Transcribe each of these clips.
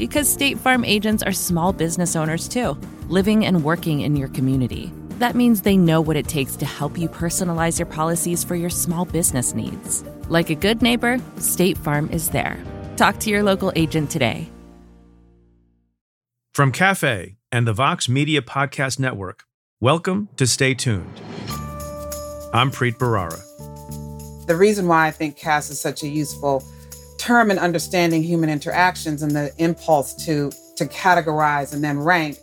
Because State Farm agents are small business owners too, living and working in your community. That means they know what it takes to help you personalize your policies for your small business needs. Like a good neighbor, State Farm is there. Talk to your local agent today. From Cafe and the Vox Media Podcast Network, welcome to Stay Tuned. I'm Preet Bharara. The reason why I think caste is such a useful term in understanding human interactions and the impulse to to categorize and then rank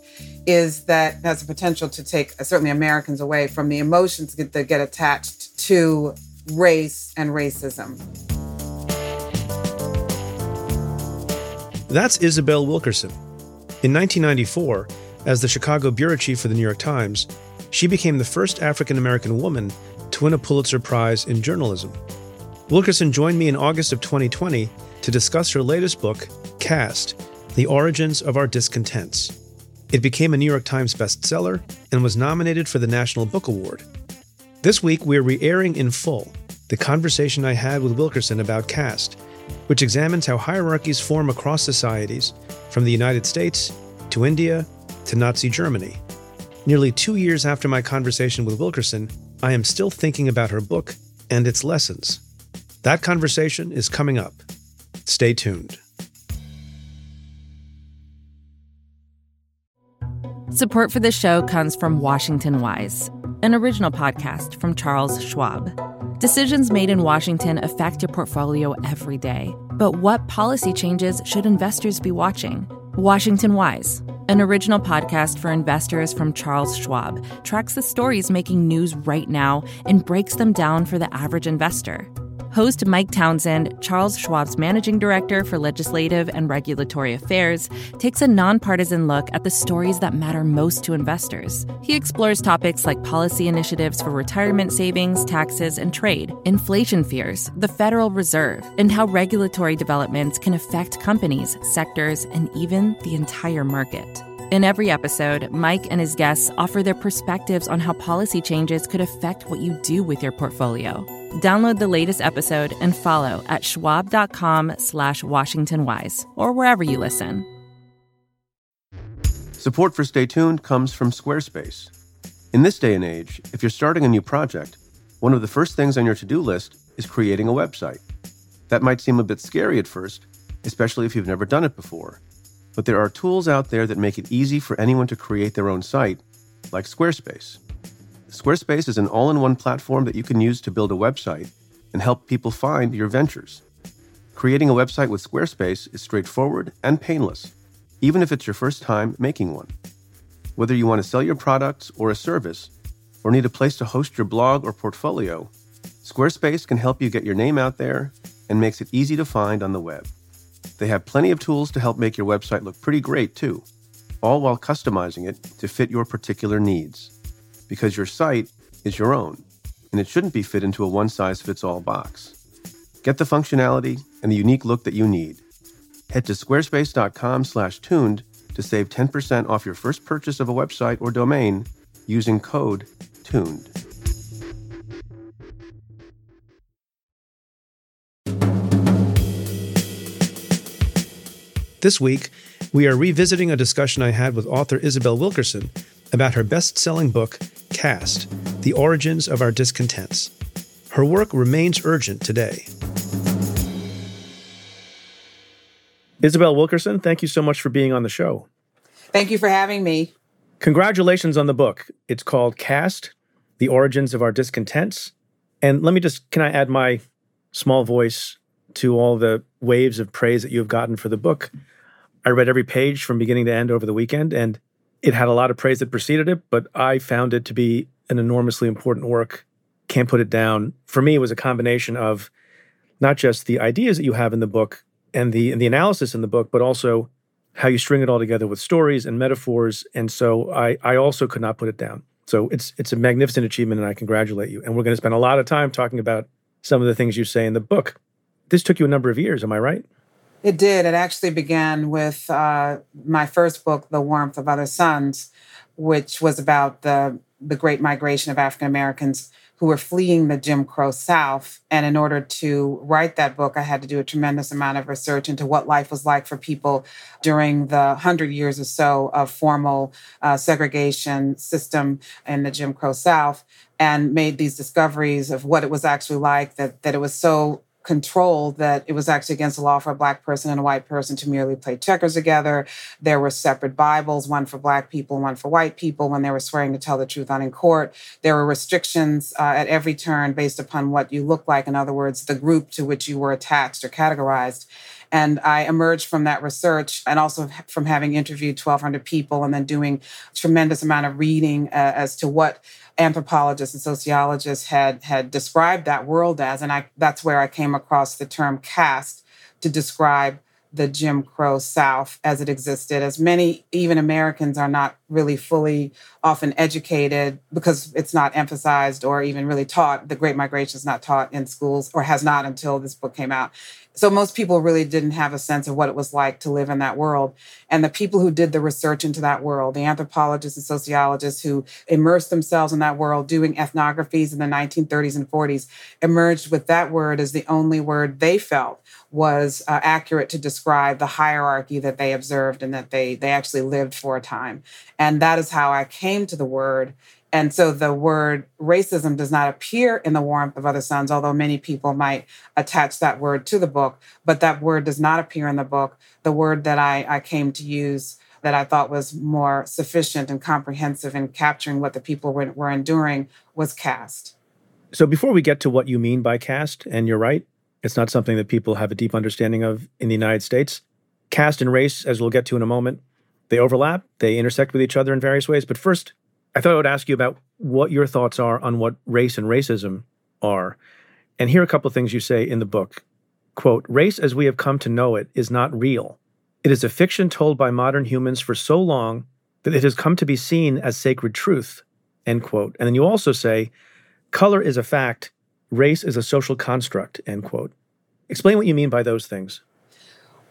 is that has the potential to take uh, certainly Americans away from the emotions that get attached to race and racism. That's Isabel Wilkerson. In 1994, as the Chicago bureau chief for the New York Times, she became the first African American woman to win a Pulitzer Prize in journalism. Wilkerson joined me in August of 2020 to discuss her latest book, Caste The Origins of Our Discontents. It became a New York Times bestseller and was nominated for the National Book Award. This week, we're re airing in full the conversation I had with Wilkerson about caste, which examines how hierarchies form across societies, from the United States to India to Nazi Germany. Nearly two years after my conversation with Wilkerson, I am still thinking about her book and its lessons. That conversation is coming up. Stay tuned. Support for the show comes from Washington Wise, an original podcast from Charles Schwab. Decisions made in Washington affect your portfolio every day. But what policy changes should investors be watching? Washington Wise, an original podcast for investors from Charles Schwab, tracks the stories making news right now and breaks them down for the average investor. Host Mike Townsend, Charles Schwab's managing director for legislative and regulatory affairs, takes a nonpartisan look at the stories that matter most to investors. He explores topics like policy initiatives for retirement savings, taxes, and trade, inflation fears, the Federal Reserve, and how regulatory developments can affect companies, sectors, and even the entire market. In every episode, Mike and his guests offer their perspectives on how policy changes could affect what you do with your portfolio. Download the latest episode and follow at schwab.com slash washingtonwise or wherever you listen. Support for Stay Tuned comes from Squarespace. In this day and age, if you're starting a new project, one of the first things on your to-do list is creating a website. That might seem a bit scary at first, especially if you've never done it before. But there are tools out there that make it easy for anyone to create their own site, like Squarespace. Squarespace is an all in one platform that you can use to build a website and help people find your ventures. Creating a website with Squarespace is straightforward and painless, even if it's your first time making one. Whether you want to sell your products or a service, or need a place to host your blog or portfolio, Squarespace can help you get your name out there and makes it easy to find on the web. They have plenty of tools to help make your website look pretty great, too, all while customizing it to fit your particular needs. Because your site is your own, and it shouldn't be fit into a one size fits all box. Get the functionality and the unique look that you need. Head to squarespace.com/tuned to save 10% off your first purchase of a website or domain using code TUNED. This week, we are revisiting a discussion I had with author Isabel Wilkerson about her best selling book, Caste The Origins of Our Discontents. Her work remains urgent today. Isabel Wilkerson, thank you so much for being on the show. Thank you for having me. Congratulations on the book. It's called Caste The Origins of Our Discontents. And let me just, can I add my small voice to all the waves of praise that you have gotten for the book? I read every page from beginning to end over the weekend, and it had a lot of praise that preceded it, but I found it to be an enormously important work. Can't put it down. For me, it was a combination of not just the ideas that you have in the book and the and the analysis in the book, but also how you string it all together with stories and metaphors. And so I I also could not put it down. So it's it's a magnificent achievement, and I congratulate you. And we're going to spend a lot of time talking about some of the things you say in the book. This took you a number of years, am I right? It did. It actually began with uh, my first book, The Warmth of Other Suns, which was about the the Great Migration of African Americans who were fleeing the Jim Crow South. And in order to write that book, I had to do a tremendous amount of research into what life was like for people during the hundred years or so of formal uh, segregation system in the Jim Crow South and made these discoveries of what it was actually like that that it was so control that it was actually against the law for a black person and a white person to merely play checkers together. There were separate Bibles, one for black people, one for white people, when they were swearing to tell the truth on in court. There were restrictions uh, at every turn based upon what you looked like. In other words, the group to which you were attached or categorized. And I emerged from that research and also from having interviewed 1,200 people and then doing tremendous amount of reading uh, as to what anthropologists and sociologists had had described that world as, and I that's where I came across the term caste to describe the Jim Crow South as it existed, as many even Americans are not really fully often educated because it's not emphasized or even really taught. The Great Migration is not taught in schools or has not until this book came out. So most people really didn't have a sense of what it was like to live in that world. And the people who did the research into that world, the anthropologists and sociologists who immersed themselves in that world doing ethnographies in the 1930s and 40s, emerged with that word as the only word they felt was uh, accurate to describe the hierarchy that they observed and that they they actually lived for a time. And that is how I came to the word and so the word racism does not appear in the warmth of other suns, although many people might attach that word to the book, but that word does not appear in the book. The word that I, I came to use that I thought was more sufficient and comprehensive in capturing what the people were, were enduring was caste. So before we get to what you mean by caste, and you're right, it's not something that people have a deep understanding of in the United States. Caste and race, as we'll get to in a moment, they overlap, they intersect with each other in various ways. But first, I thought I would ask you about what your thoughts are on what race and racism are. And here are a couple of things you say in the book. Quote, race as we have come to know it is not real. It is a fiction told by modern humans for so long that it has come to be seen as sacred truth. End quote. And then you also say, color is a fact, race is a social construct, end quote. Explain what you mean by those things.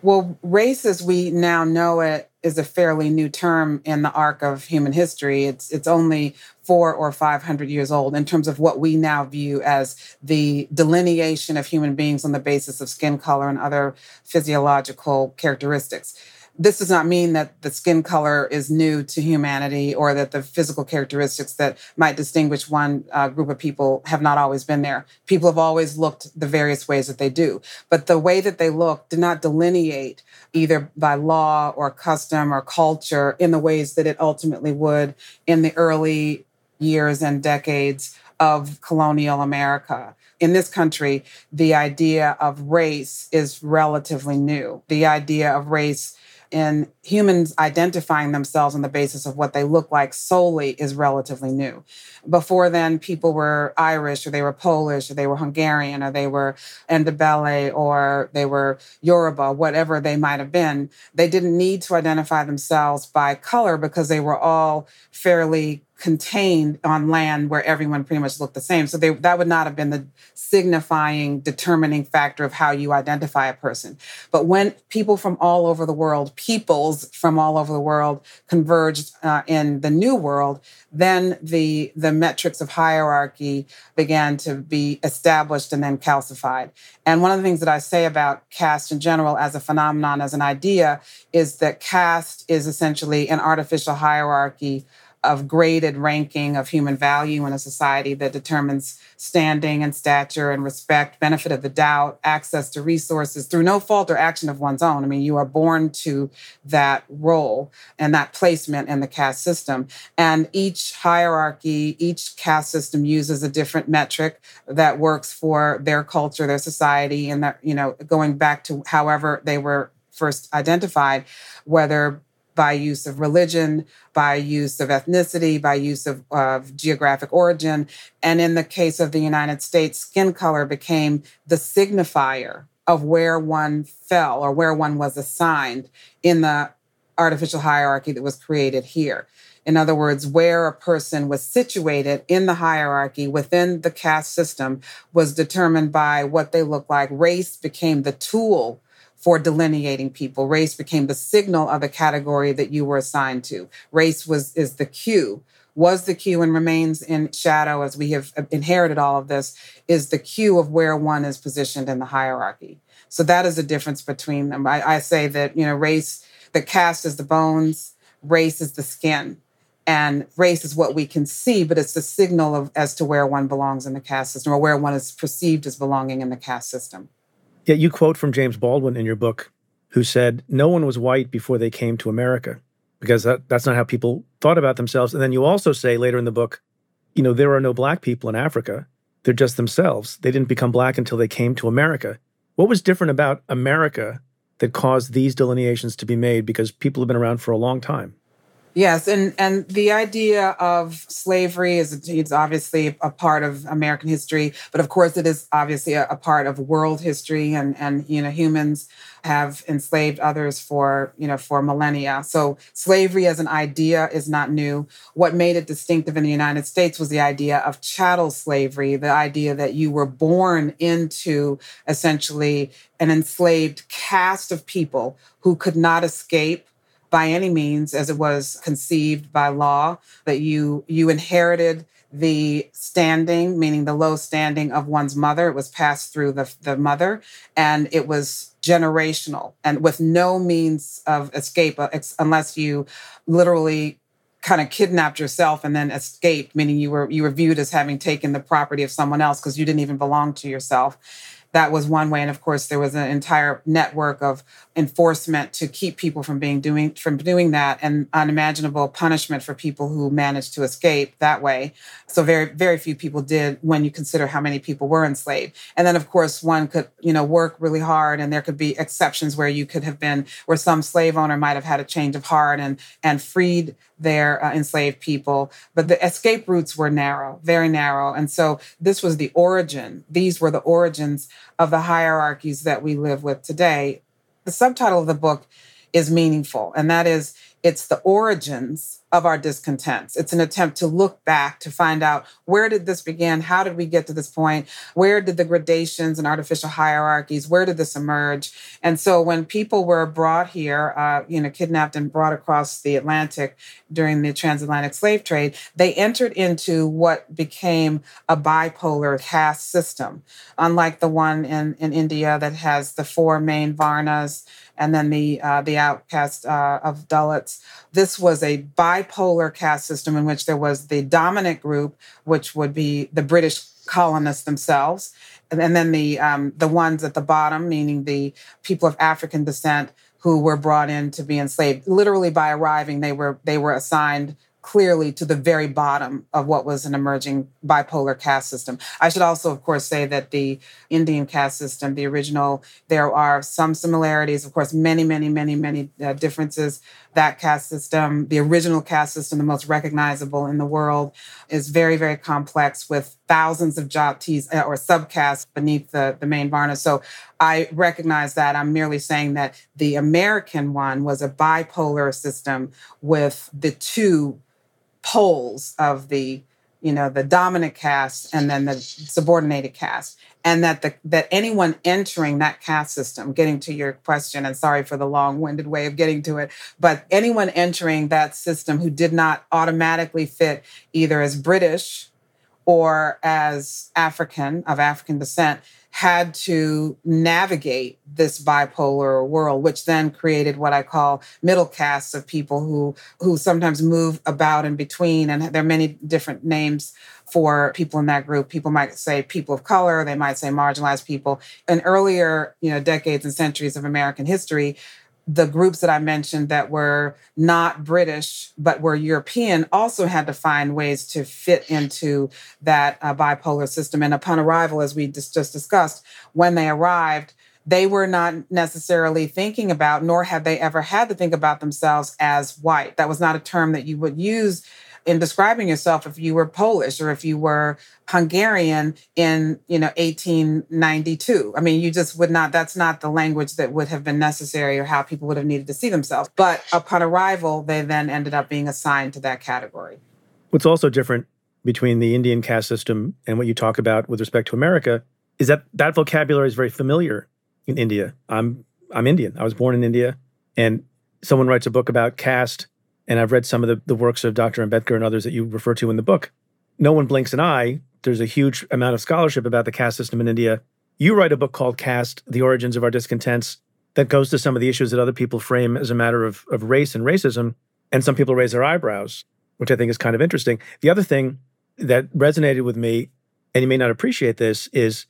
Well, race as we now know it is a fairly new term in the arc of human history. It's it's only four or five hundred years old in terms of what we now view as the delineation of human beings on the basis of skin color and other physiological characteristics this does not mean that the skin color is new to humanity or that the physical characteristics that might distinguish one uh, group of people have not always been there. People have always looked the various ways that they do. But the way that they look did not delineate either by law or custom or culture in the ways that it ultimately would in the early years and decades of colonial America. In this country, the idea of race is relatively new. The idea of race in humans identifying themselves on the basis of what they look like solely is relatively new. Before then, people were Irish or they were Polish or they were Hungarian or they were Ndebele or they were Yoruba, whatever they might have been. They didn't need to identify themselves by color because they were all fairly contained on land where everyone pretty much looked the same. So they, that would not have been the signifying, determining factor of how you identify a person. But when people from all over the world, peoples from all over the world, converged uh, in the new world, then the the metrics of hierarchy began to be established and then calcified. And one of the things that I say about caste in general as a phenomenon, as an idea, is that caste is essentially an artificial hierarchy of graded ranking of human value in a society that determines standing and stature and respect, benefit of the doubt, access to resources through no fault or action of one's own. I mean, you are born to that role and that placement in the caste system. And each hierarchy, each caste system uses a different metric that works for their culture, their society, and that, you know, going back to however they were first identified, whether by use of religion, by use of ethnicity, by use of, of, geographic origin. And in the case of the United States, skin color became the signifier of where one fell or where one was assigned in the artificial hierarchy that was created here. In other words, where a person was situated in the hierarchy within the caste system was determined by what they looked like. Race became the tool for delineating people. Race became the signal of the category that you were assigned to. Race was is the cue. Was the cue and remains in shadow as we have uh, inherited all of this, is the cue of where one is positioned in the hierarchy. So that is the difference between them. I, I say that, you know, race, the caste is the bones, race is the skin and race is what we can see but it's the signal of as to where one belongs in the caste system or where one is perceived as belonging in the caste system Yet you quote from James Baldwin in your book, who said, No one was white before they came to America, because that, that's not how people thought about themselves. And then you also say later in the book, you know, there are no black people in Africa. They're just themselves. They didn't become black until they came to America. What was different about America that caused these delineations to be made? Because people have been around for a long time. Yes, and and the idea of slavery is it's obviously a part of American history, but of course it is obviously a, a, part of world history, and and you know humans have enslaved others for you know for millennia. So slavery as an idea is not new. What made it distinctive in the United States was the idea of chattel slavery, the idea that you were born into essentially an enslaved caste of people who could not escape by any means as it was conceived by law that you you inherited the standing meaning the low standing of one's mother. It was passed through the, the mother and it was generational and with no means of escape uh, unless you literally kind of kidnapped yourself and then escaped meaning you were you were viewed as having taken the property of someone else because you didn't even belong to yourself that was one way. And of course there was an entire network of enforcement to keep people from being doing from doing that and unimaginable punishment for people who managed to escape that way. So very very few people did when you consider how many people were enslaved. And then of course one could you know work really hard and there could be exceptions where you could have been where some slave owner might have had a change of heart and and freed their uh, enslaved people but the escape routes were narrow very narrow. And so this was the origin. These were the origins of the hierarchies that we live with today. The subtitle of the book is meaningful, and that is it's the origins of our discontents. It's an attempt to look back to find out where did this begin? How did we get to this point? Where did the gradations and artificial hierarchies, where did this emerge? And so when people were brought here, uh, you know, kidnapped and brought across the Atlantic during the transatlantic slave trade, they entered into what became a bipolar caste system, unlike the one in, in India that has the four main varnas and then the uh, the outcast uh, of Dalits. This was a bipolar caste system in which there was the dominant group, which would be the British colonists themselves, and, and then the um, the ones at the bottom, meaning the people of African descent who were brought in to be enslaved. Literally by arriving, they were they were assigned clearly to the very bottom of what was an emerging bipolar caste system. I should also, of course, say that the Indian caste system, the original, there are some similarities, of course, many, many, many, many uh, differences. That caste system, the original caste system, the most recognizable in the world, is very, very complex with thousands of jatis uh, or subcastes beneath the, the main varna. So I recognize that. I'm merely saying that the American one was a bipolar system with the two poles of the you know the dominant caste and then the subordinated caste and that the that anyone entering that caste system getting to your question and sorry for the long-winded way of getting to it but anyone entering that system who did not automatically fit either as british or as African of African descent had to navigate this bipolar world, which then created what I call middle castes of people who who sometimes move about in between. And there are many different names for people in that group. People might say people of color, they might say marginalized people. In earlier, you know, decades and centuries of American history, the groups that I mentioned that were not British but were European also had to find ways to fit into that uh, bipolar system. And upon arrival, as we just, just discussed, when they arrived, they were not necessarily thinking about, nor had they ever had to think about themselves as white. That was not a term that you would use in describing yourself if you were Polish or if you were Hungarian in, you know, 1892. I mean, you just would not, that's not the language that would have been necessary or how people would have needed to see themselves. But upon arrival, they then ended up being assigned to that category. What's also different between the Indian caste system and what you talk about with respect to America is that that vocabulary is very familiar in India. I'm I'm Indian. I was born in India and someone writes a book about caste and I've read some of the, the works of Dr. Ambedkar and others that you refer to in the book. No one blinks an eye. There's a huge amount of scholarship about the caste system in India. You write a book called Caste The Origins of Our Discontents that goes to some of the issues that other people frame as a matter of, of race and racism. And some people raise their eyebrows, which I think is kind of interesting. The other thing that resonated with me, and you may not appreciate this, is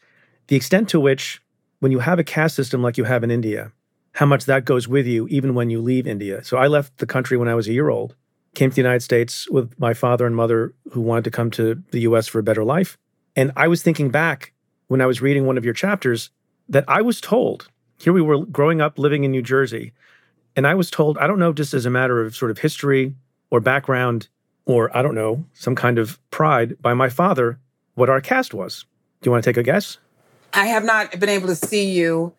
the extent to which, when you have a caste system like you have in India, how much that goes with you even when you leave India. So I left the country when I was a year old, came to the United States with my father and mother who wanted to come to the US for a better life. And I was thinking back when I was reading one of your chapters that I was told, here we were growing up living in New Jersey, and I was told, I don't know, just as a matter of sort of history or background, or I don't know, some kind of pride by my father, what our caste was. Do you want to take a guess? I have not been able to see you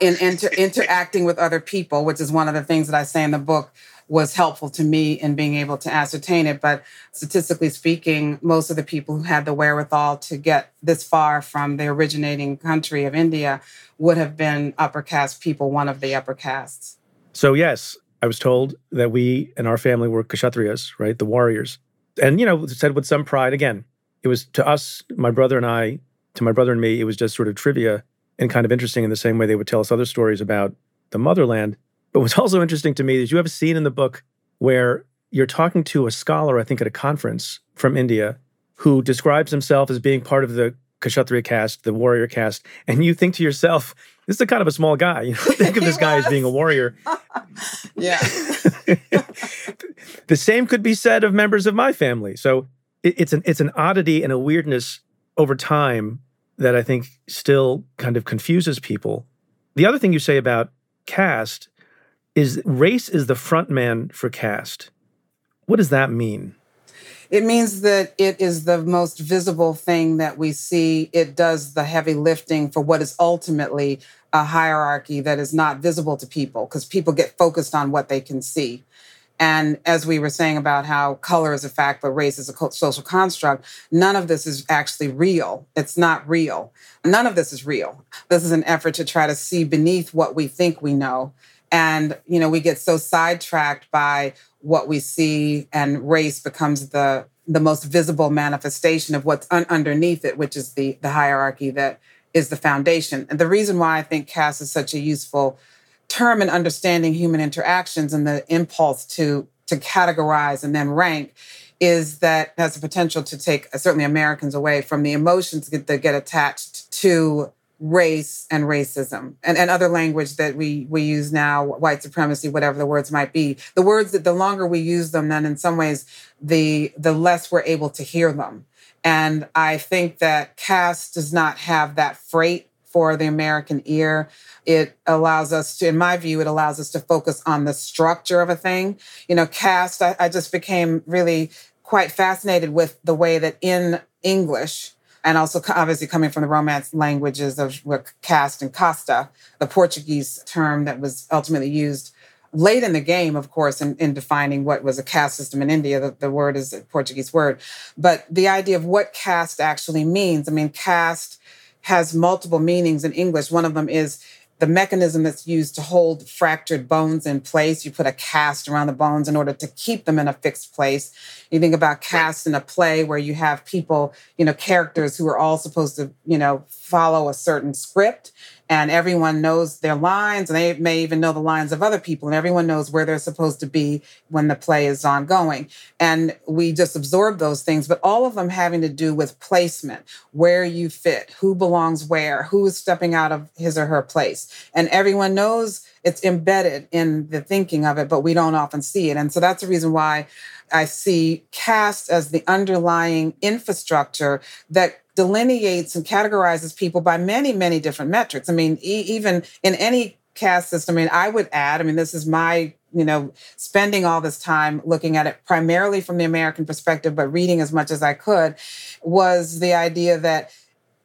in inter- interacting with other people, which is one of the things that I say in the book was helpful to me in being able to ascertain it. But statistically speaking, most of the people who had the wherewithal to get this far from the originating country of India would have been upper caste people, one of the upper castes. So, yes, I was told that we and our family were Kshatriyas, right? The warriors. And, you know, said with some pride, again, it was to us, my brother and I, to my brother and me, it was just sort of trivia and kind of interesting in the same way they would tell us other stories about the motherland. But what's also interesting to me is you have a scene in the book where you're talking to a scholar, I think, at a conference from India, who describes himself as being part of the Kshatriya caste, the warrior caste, and you think to yourself, this is a kind of a small guy. You know, think of this guy as being a warrior. yeah. the same could be said of members of my family. So it, it's an it's an oddity and a weirdness over time that I think still kind of confuses people. The other thing you say about caste is race is the front man for caste. What does that mean? It means that it is the most visible thing that we see. It does the heavy lifting for what is ultimately a hierarchy that is not visible to people because people get focused on what they can see. And as we were saying about how color is a fact, but race is a social construct, none of this is actually real. It's not real. None of this is real. This is an effort to try to see beneath what we think we know. And, you know, we get so sidetracked by what we see, and race becomes the the most visible manifestation of what's un- underneath it, which is the the hierarchy that is the foundation. And the reason why I think caste is such a useful term in understanding human interactions and the impulse to to categorize and then rank is that has the potential to take uh, certainly Americans away from the emotions that get attached to race and racism and, and other language that we we use now white supremacy whatever the words might be. The words that the longer we use them then in some ways the the less we're able to hear them. And i think that caste does not have that freight for the American ear. It allows us to, in my view, it allows us to focus on the structure of a thing. You know, caste, I, I just became really quite fascinated with the way that in English, and also obviously coming from the Romance languages of caste and casta, the Portuguese term that was ultimately used late in the game, of course, in, in defining what was a caste system in India. The, the, word is a Portuguese word. But the idea of what caste actually means, I mean, caste has multiple meanings in English. One of them is the mechanism that's used to hold fractured bones in place. You put a cast around the bones in order to keep them in a fixed place. You think about cast in a play where you have people, you know, characters who are all supposed to, you know, follow a certain script and everyone knows their lines and they may even know the lines of other people and everyone knows where they're supposed to be when the play is ongoing. And we just absorb those things but all of them having to do with placement where you fit who belongs where who is stepping out of his or her place. And everyone knows it's embedded in the thinking of it but we don't often see it. And so that's the reason why I see caste as the underlying infrastructure that delineates and categorizes people by many, many different metrics. I mean, e- even in any caste system, I mean, I would add, I mean, this is my you know, spending all this time looking at it primarily from the American perspective, but reading as much as I could, was the idea that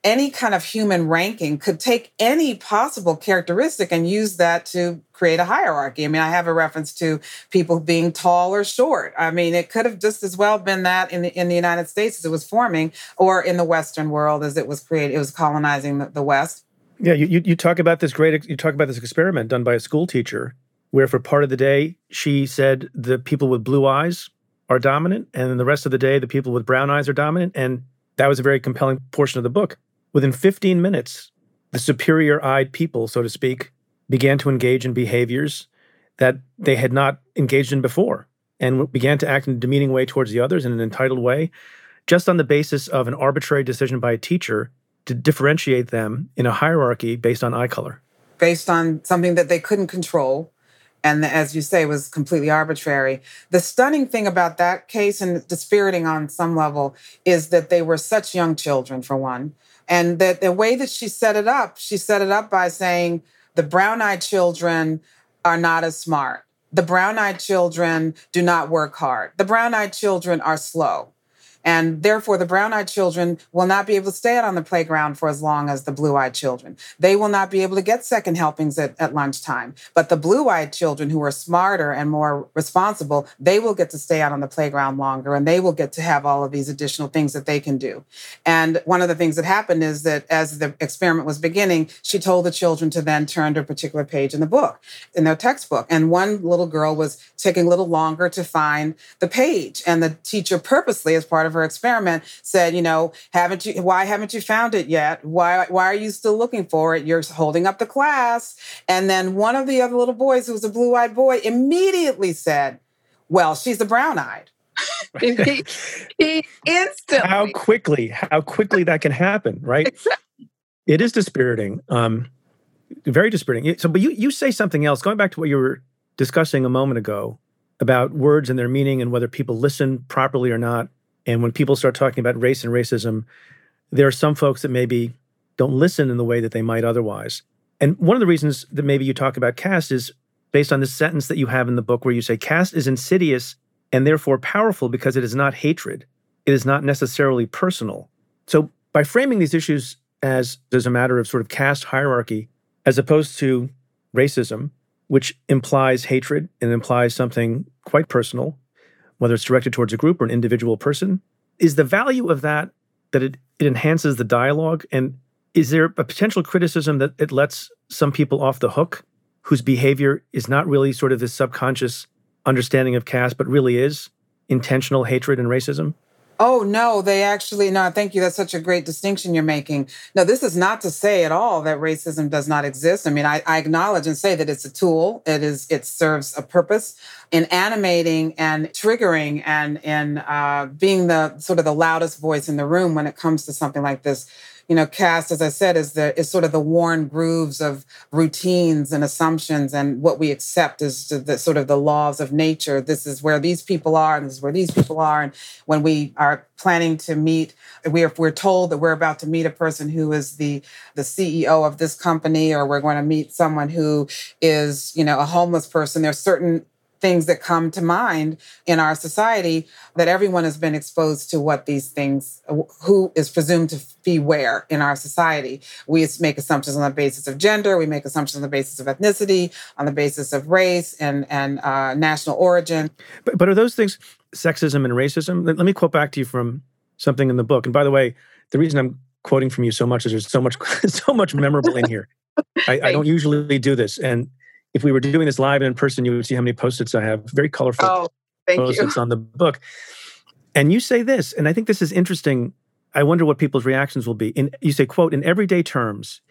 any kind of human ranking could take any possible characteristic and use that to create a hierarchy. I mean, I have a reference to people being tall or short. I mean, it could have just as well been that in the in the United States as it was forming, or in the Western world as it was created, it was colonizing the, the West. Yeah, you, you talk about this great you talk about this experiment done by a school teacher where for part of the day she said the people with blue eyes are dominant and then the rest of the day the people with brown eyes are dominant and that was a very compelling portion of the book Within 15 minutes, the superior eyed people, so to speak, began to engage in behaviors that they had not engaged in before and began to act in a demeaning way towards the others in an entitled way, just on the basis of an arbitrary decision by a teacher to differentiate them in a hierarchy based on eye color. Based on something that they couldn't control. And as you say, was completely arbitrary. The stunning thing about that case, and dispiriting on some level, is that they were such young children, for one. And that the way that she set it up, she set it up by saying the brown eyed children are not as smart. The brown eyed children do not work hard. The brown eyed children are slow. And therefore, the brown eyed children will not be able to stay out on the playground for as long as the blue eyed children. They will not be able to get second helpings at, at lunchtime. But the blue eyed children who are smarter and more responsible, they will get to stay out on the playground longer and they will get to have all of these additional things that they can do. And one of the things that happened is that as the experiment was beginning, she told the children to then turn to a particular page in the book, in their textbook. And one little girl was taking a little longer to find the page. And the teacher purposely, as part of of her experiment said, you know, haven't you why haven't you found it yet? Why why are you still looking for it? You're holding up the class. And then one of the other little boys who was a blue-eyed boy immediately said, "Well, she's a brown-eyed." he, he instantly how quickly how quickly that can happen, right? Exactly. It is dispiriting. Um very dispiriting. So but you you say something else going back to what you were discussing a moment ago about words and their meaning and whether people listen properly or not. And when people start talking about race and racism, there are some folks that maybe don't listen in the way that they might otherwise. And one of the reasons that maybe you talk about caste is based on this sentence that you have in the book where you say caste is insidious and therefore powerful because it is not hatred. It is not necessarily personal. So by framing these issues as as a matter of sort of caste hierarchy, as opposed to racism, which implies hatred and implies something quite personal, whether it's directed towards a group or an individual person. Is the value of that that it, it enhances the dialogue? And is there a potential criticism that it lets some people off the hook whose behavior is not really sort of this subconscious understanding of caste, but really is intentional hatred and racism? Oh, no, they actually, no, thank you. That's such a great distinction you're making. No, this is not to say at all that racism does not exist. I mean, I, I acknowledge and say that it's a tool. It is, it serves a purpose in animating and triggering and in uh, being the sort of the loudest voice in the room when it comes to something like this you know, caste, as I said, is the is sort of the worn grooves of routines and assumptions, and what we accept is the sort of the laws of nature. This is where these people are, and this is where these people are. And when we are planning to meet, we are, we're told that we're about to meet a person who is the the CEO of this company, or we're going to meet someone who is, you know, a homeless person. There's certain things that come to mind in our society that everyone has been exposed to what these things who is presumed to be where in our society. We make assumptions on the basis of gender we make assumptions on the basis of ethnicity on the basis of race and and uh, national origin. But, but are those things sexism and racism? Let, let me quote back to you from something in the book. And by the way the reason i'm quoting from you so much is there's so much so much memorable in here. I, I, don't usually do this. And if we were doing this live and in person, you would see how many post-its I have. Very colorful oh, post-its on the book. And you say this, and I think this is interesting. I wonder what people's reactions will be. In you say, quote, in everyday terms,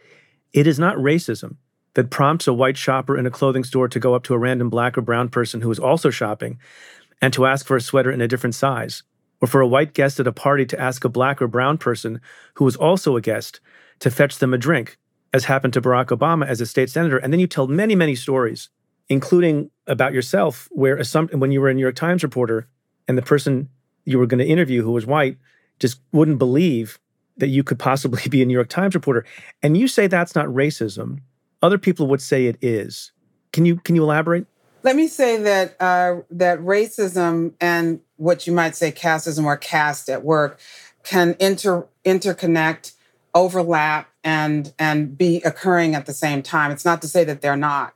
it is not racism that prompts a white shopper in a clothing store to go up to a random black or brown person who is also shopping and to ask for a sweater in a different size, or for a white guest at a party to ask a black or brown person who is also a guest to fetch them a drink, as happened to Barack Obama as a state senator. And then you tell many, many stories, including about yourself, where some, when you were a New York Times reporter and the person you were going to interview who was white just wouldn't believe that you could possibly be a New York Times reporter. And you say that's not racism. Other people would say it is. Can you can you elaborate? Let me say that uh, that racism and what you might say casteism or caste at work can inter interconnect, overlap, and and be occurring at the same time. It's not to say that they're not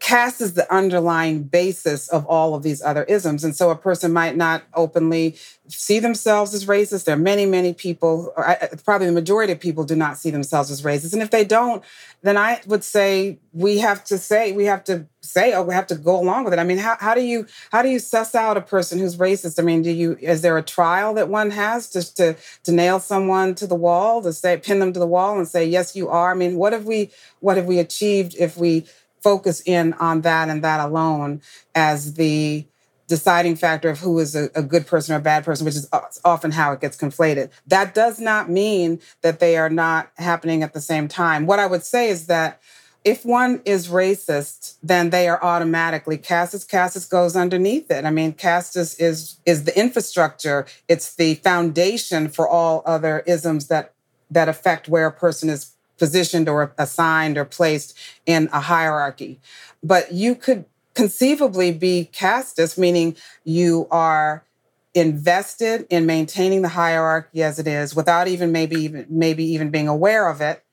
caste is the underlying basis of all of these other isms. And so a person might not openly see themselves as racist. There are many, many people, or probably the majority of people do not see themselves as racist. And if they don't, then I would say we have to say, we have to say, oh, we have to go along with it. I mean, how, how do you how do you suss out a person who's racist? I mean, do you is there a trial that one has just to to nail someone to the wall, to say pin them to the wall and say, yes, you are? I mean, what have we what have we achieved if we focus in on that and that alone as the deciding factor of who is a, a, good person or a bad person, which is often how it gets conflated. That does not mean that they are not happening at the same time. What I would say is that if one is racist, then they are automatically castes. Castes goes underneath it. I mean, castes is is the infrastructure. It's the foundation for all other isms that that affect where a person is positioned or assigned or placed in a hierarchy. But you could conceivably be casteist, meaning you are invested in maintaining the hierarchy as it is without even maybe even maybe even being aware of it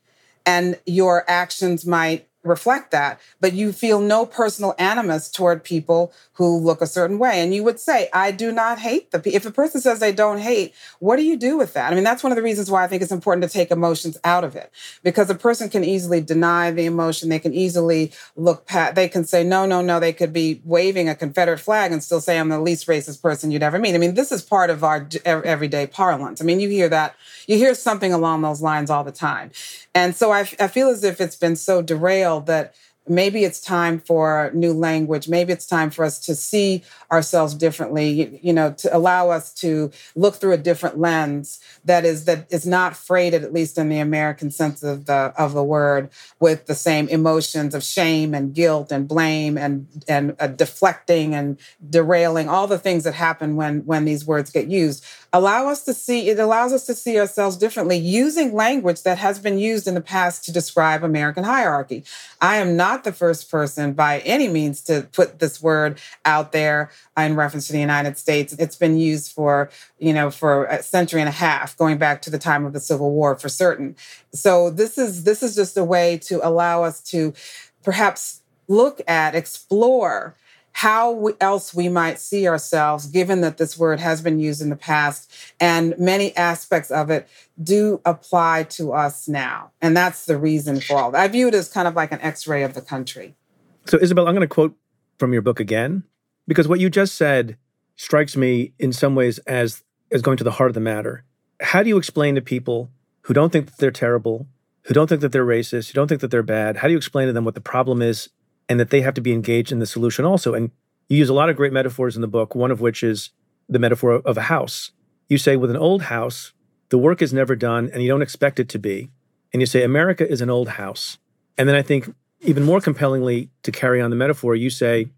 and your actions might reflect that, but you feel no personal animus toward people who look a certain way. And you would say, I do not hate the people. If a person says they don't hate, what do you do with that? I mean, that's one of the reasons why I think it's important to take emotions out of it because a person can easily deny the emotion. They can easily look past, they can say, no, no, no. They could be waving a Confederate flag and still say, I'm the least racist person you'd ever meet. I mean, this is part of our everyday parlance. I mean, you hear that, you hear something along those lines all the time. And so I, I feel as if it's been so derailed that maybe it's time for new language. Maybe it's time for us to see ourselves differently you, you, know to allow us to look through a different lens that is that is not freighted at least in the american sense of the of the word with the same emotions of shame and guilt and blame and and uh, deflecting and derailing all the things that happen when when these words get used allow us to see it allows us to see ourselves differently using language that has been used in the past to describe american hierarchy i am not the first person by any means to put this word out there in reference to the United States. It's been used for, you know, for a century and a half, going back to the time of the Civil War for certain. So this is this is just a way to allow us to perhaps look at, explore how else we might see ourselves, given that this word has been used in the past and many aspects of it do apply to us now. And that's the reason for all that. I view it as kind of like an x ray of the country. So, Isabel, I'm going to quote from your book again, because what you just said strikes me in some ways as, as going to the heart of the matter. How do you explain to people who don't think that they're terrible, who don't think that they're racist, who don't think that they're bad? How do you explain to them what the problem is and that they have to be engaged in the solution also. And you use a lot of great metaphors in the book, one of which is the metaphor of a house. You say, with an old house, the work is never done and you don't expect it to be. And you say, America is an old house. And then I think, even more compellingly, to carry on the metaphor, you say,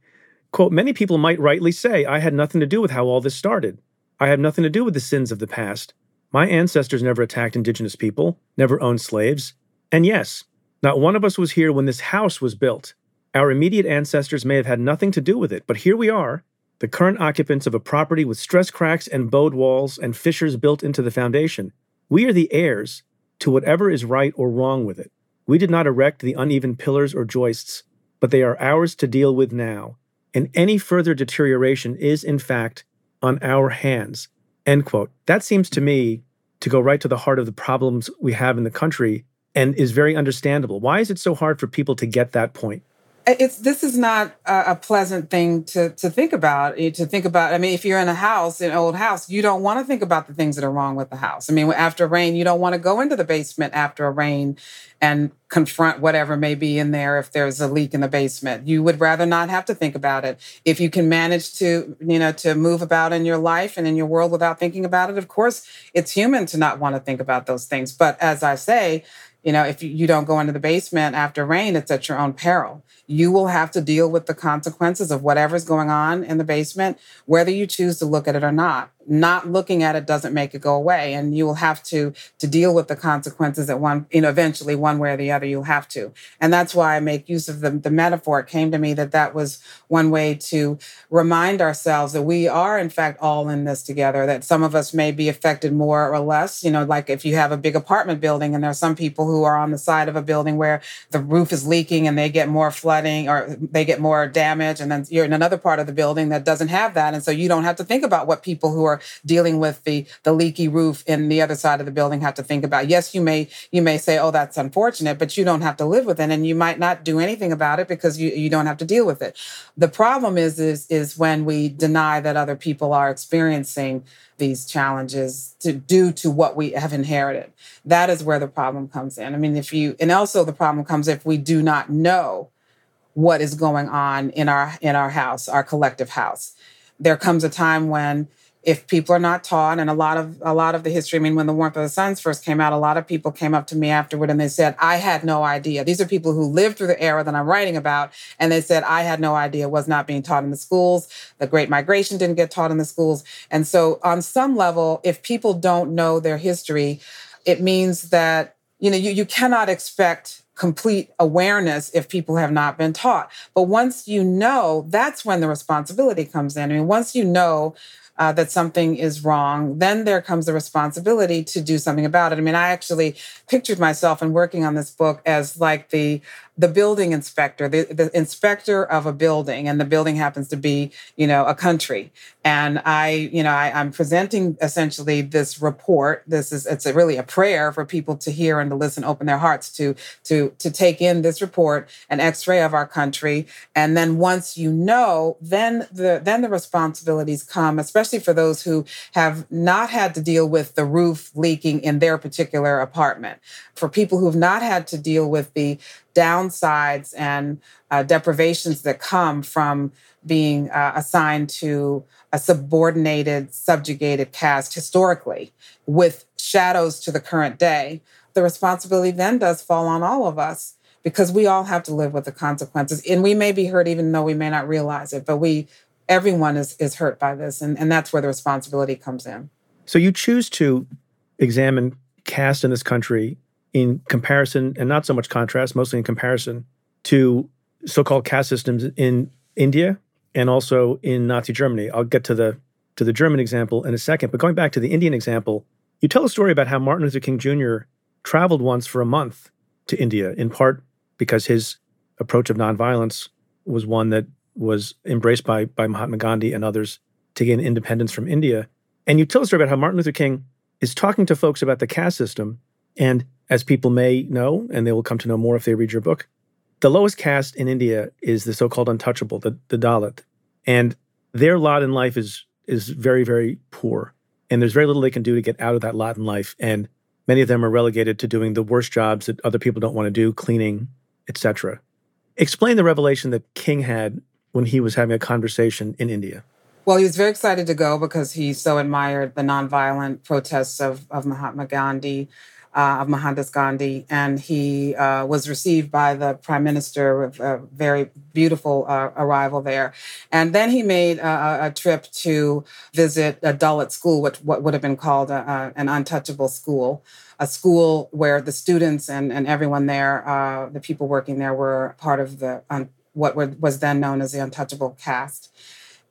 quote, many people might rightly say, I had nothing to do with how all this started. I had nothing to do with the sins of the past. My ancestors never attacked indigenous people, never owned slaves. And yes, not one of us was here when this house was built. Our immediate ancestors may have had nothing to do with it, but here we are, the current occupants of a property with stress cracks and bowed walls and fissures built into the foundation. We are the heirs to whatever is right or wrong with it. We did not erect the uneven pillars or joists, but they are ours to deal with now. And any further deterioration is, in fact, on our hands. End quote. That seems to me to go right to the heart of the problems we have in the country and is very understandable. Why is it so hard for people to get that point? It's this is not a, pleasant thing to to think about eh, to think about. I mean if you're in a house an old house you don't want to think about the things that are wrong with the house. I mean after rain you don't want to go into the basement after a rain and confront whatever may be in there if there's a leak in the basement. You would rather not have to think about it. If you can manage to you know to move about in your life and in your world without thinking about it of course it's human to not want to think about those things. But as i say you know if you don't go into the basement after rain it's at your own peril. You will have to deal with the consequences of whatever's going on in the basement, whether you choose to look at it or not not looking at it doesn't make it go away. And you will have to to deal with the consequences at one you know eventually one way or the other you'll have to. And that's why i make use of the, the metaphor. It came to me that that was one way to remind ourselves that we are in fact all in this together that some of us may be affected more or less. You know like if you have a big apartment building and there are some people who are on the side of a building where the roof is leaking and they get more flooding or they get more damage and then you're in another part of the building that doesn't have that. And so you don't have to think about what people who are dealing with the the leaky roof in the other side of the building have to think about. Yes, you may you may say, "Oh, that's unfortunate," but you don't have to live with it, and you might not do anything about it because you you don't have to deal with it. The problem is is is when we deny that other people are experiencing these challenges to due to what we have inherited. That is where the problem comes in. I mean, if you and also the problem comes if we do not know what is going on in our in our house, our collective house. There comes a time when if people are not taught and a lot of a lot of the history i mean when the warmth of other suns first came out a lot of people came up to me afterward and they said i had no idea. These are people who lived through the era that i'm writing about and they said i had no idea was not being taught in the schools. The great migration didn't get taught in the schools. And so on some level if people don't know their history it means that you know you, you cannot expect complete awareness if people have not been taught. But once you know that's when the responsibility comes in. I mean once you know uh, that something is wrong, then there comes the responsibility to do something about it. I mean, I actually pictured myself in working on this book as like the the building inspector, the, the inspector of a building, and the building happens to be, you know, a country. And I, you know, I, am presenting essentially this report. This is it's a, really a prayer for people to hear and to listen, open their hearts to to to take in this report, an X-ray of our country. And then once you know, then the then the responsibilities come, especially for those who have not had to deal with the roof leaking in their particular apartment. For people who have not had to deal with the downsides and uh, deprivations that come from being uh, assigned to a subordinated, subjugated caste historically with shadows to the current day, the responsibility then does fall on all of us because we all have to live with the consequences. And we may be hurt even though we may not realize it, but we everyone is is hurt by this and, and that's where the responsibility comes in. So you choose to examine caste in this country in comparison, and not so much contrast, mostly in comparison to so-called caste systems in India and also in Nazi Germany. I'll get to the to the German example in a second, but going back to the Indian example, you tell a story about how Martin Luther King Jr. traveled once for a month to India, in part because his approach of nonviolence was one that was embraced by by Mahatma Gandhi and others to gain independence from India. And you tell a story about how Martin Luther King is talking to folks about the caste system and as people may know, and they will come to know more if they read your book, the lowest caste in India is the so-called untouchable, the, the Dalit. And their lot in life is is very, very poor. And there's very little they can do to get out of that lot in life. And many of them are relegated to doing the worst jobs that other people don't want to do, cleaning, etc. Explain the revelation that King had when he was having a conversation in India. Well, he was very excited to go because he so admired the nonviolent protests of, of Mahatma Gandhi uh, of Mohandas Gandhi, and he uh, was received by the prime minister with a very beautiful uh, arrival there. And then he made a, a, trip to visit a Dalit school, which what would have been called a, an untouchable school, a school where the students and, and everyone there, uh, the people working there, were part of the un, what was then known as the untouchable caste.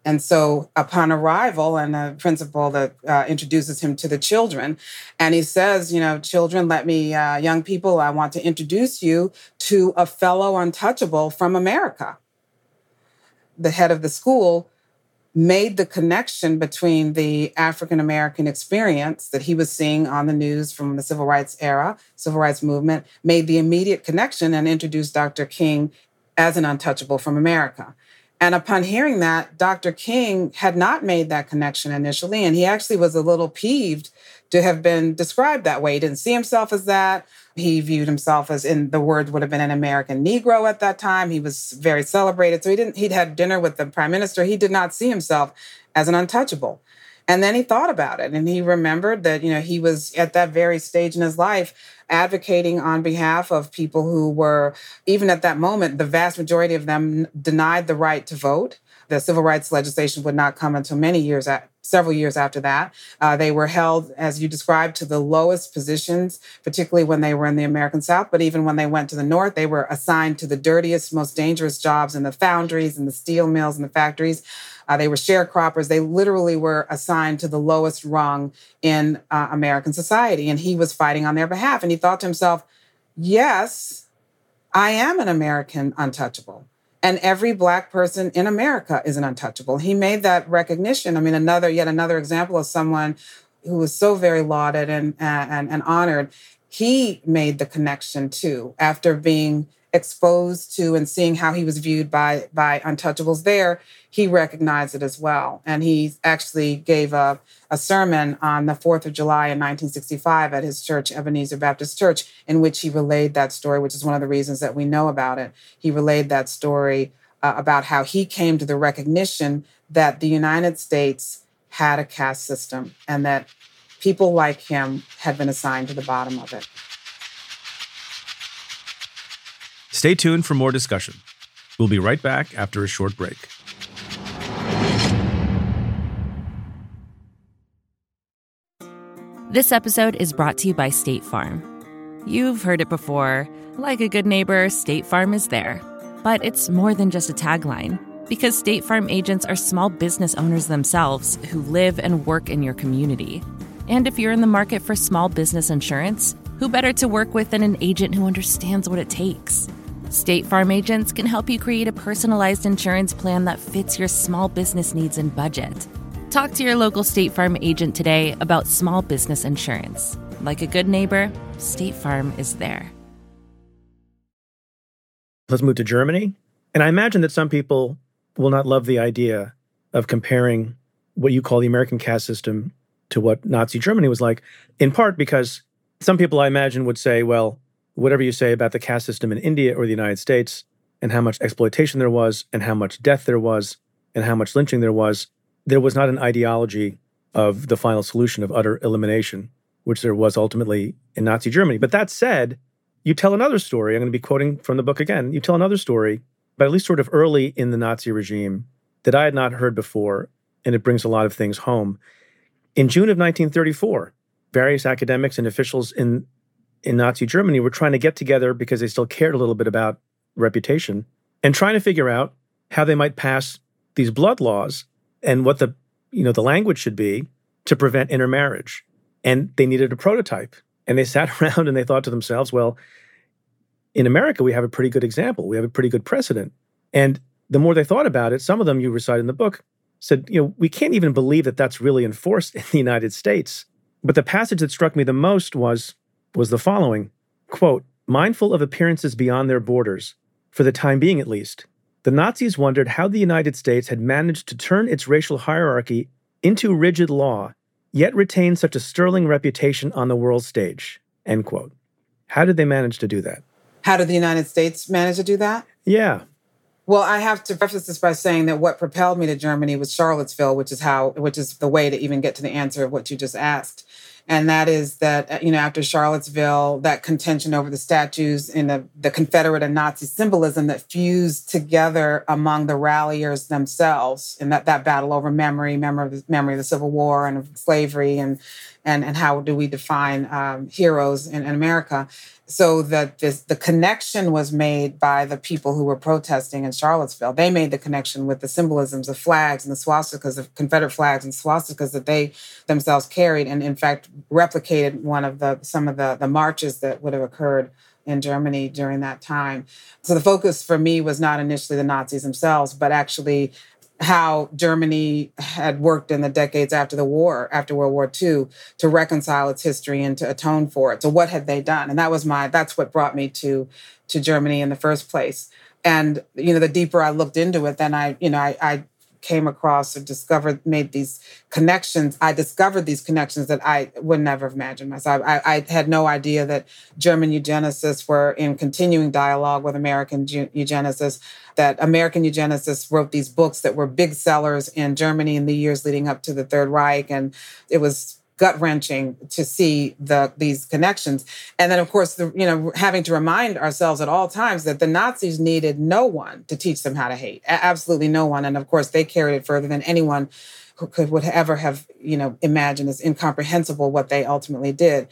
And so, upon arrival, and a principal that uh, introduces him to the children, and he says, You know, children, let me, uh, young people, I want to introduce you to a fellow untouchable from America. The head of the school made the connection between the African American experience that he was seeing on the news from the civil rights era, civil rights movement, made the immediate connection and introduced Dr. King as an untouchable from America. And upon hearing that, Dr. King had not made that connection initially, and he actually was a little peeved to have been described that way. He didn't see himself as that. He viewed himself as in the word would have been an American Negro at that time. He was very celebrated. So he didn't, he'd had dinner with the prime minister. He did not see himself as an untouchable. And then he thought about it and he remembered that, you know, he was at that very stage in his life advocating on behalf of people who were, even at that moment, the vast majority of them denied the right to vote. The civil rights legislation would not come until many years several years after that. Uh, they were held, as you described, to the lowest positions, particularly when they were in the American South. But even when they went to the North, they were assigned to the dirtiest, most dangerous jobs in the foundries and the steel mills and the factories. Uh, they were sharecroppers. They literally were assigned to the lowest rung in uh, American society. And he was fighting on their behalf. And he thought to himself, yes, I am an American untouchable and every black person in America is an untouchable. He made that recognition. I mean, another yet another example of someone who was so very lauded and and, and honored. He made the connection too after being exposed to and seeing how he was viewed by by untouchables there he recognized it as well. And he actually gave a, a sermon on the 4th of july in 1965 at his church ebenezer baptist church in which he relayed that story which is one of the reasons that we know about it. He relayed that story uh, about how he came to the recognition that the united states had a caste system and that people like him had been assigned to the bottom of it Stay tuned for more discussion. We'll be right back after a short break. This episode is brought to you by State Farm. You've heard it before. Like a good neighbor, State Farm is there. But it's more than just a tagline, because State Farm agents are small business owners themselves who live and work in your community. And if you're in the market for small business insurance, who better to work with than an agent who understands what it takes? State Farm agents can help you create a personalized insurance plan that fits your small business needs and budget. Talk to your local State Farm agent today about small business insurance. Like a good neighbor, State Farm is there. Let's move to Germany. And I imagine that some people will not love the idea of comparing what you call the American caste system to what Nazi Germany was like, in part because some people I imagine would say, well, whatever you say about the caste system in India or the United States, and how much exploitation there was, and how much death there was, and how much lynching there was, there was not an ideology of the final solution of utter elimination, which there was ultimately in Nazi Germany. But that said, you tell another story. I'm going to be quoting from the book again. You tell another story, but at least sort of early in the Nazi regime that I had not heard before, and it brings a lot of things home. In June of 1934, various academics and officials in in Nazi Germany were trying to get together because they still cared a little bit about reputation and trying to figure out how they might pass these blood laws and what the you know the language should be to prevent intermarriage. And they needed a prototype. And they sat around and they thought to themselves, well, in America we have a pretty good example. We have a pretty good precedent. And the more they thought about it, some of them you recite in the book said, you know, we can't even believe that that's really enforced in the United States. But the passage that struck me the most was was the following quote, mindful of appearances beyond their borders, for the time being at least, the Nazis wondered how the United States had managed to turn its racial hierarchy into rigid law, yet retain such a sterling reputation on the world stage. End quote. How did they manage to do that? How did the United States manage to do that? Yeah. Well, I have to preface this by saying that what propelled me to Germany was Charlottesville, which is how, which is the way to even get to the answer of what you just asked and that is that uh, you know after Charlottesville, that contention over the statues and the, the Confederate and Nazi symbolism that fused together among the ralliers themselves, and that that battle over memory, memory of memory of the Civil War and of slavery, and and and how do we define um, heroes in, in America? so that this the connection was made by the people who were protesting in Charlottesville. They made the connection with the symbolisms of flags and the swastikas of Confederate flags and swastikas that they themselves carried, and in fact replicated one of the some of the the marches that would have occurred in Germany during that time. So the focus for me was not initially the Nazis themselves, but actually how Germany had worked in the decades after the war, after World War II, to reconcile its history and to atone for it. So what had they done? And that was my that's what brought me to to Germany in the first place. And you know, the deeper I looked into it, then I, you know, I, I came across or discovered, made these connections. I discovered these connections that I would never have imagined myself. I, I had no idea that German eugenicists were in continuing dialogue with American eugenicists, that American eugenicists wrote these books that were big sellers in Germany in the years leading up to the Third Reich. And it was gut wrenching to see the these connections. And then, of course, the, you know, having to remind ourselves at all times that the Nazis needed no one to teach them how to hate, absolutely no one. And of course, they carried it further than anyone who could would ever have, you know, imagined as incomprehensible what they ultimately did.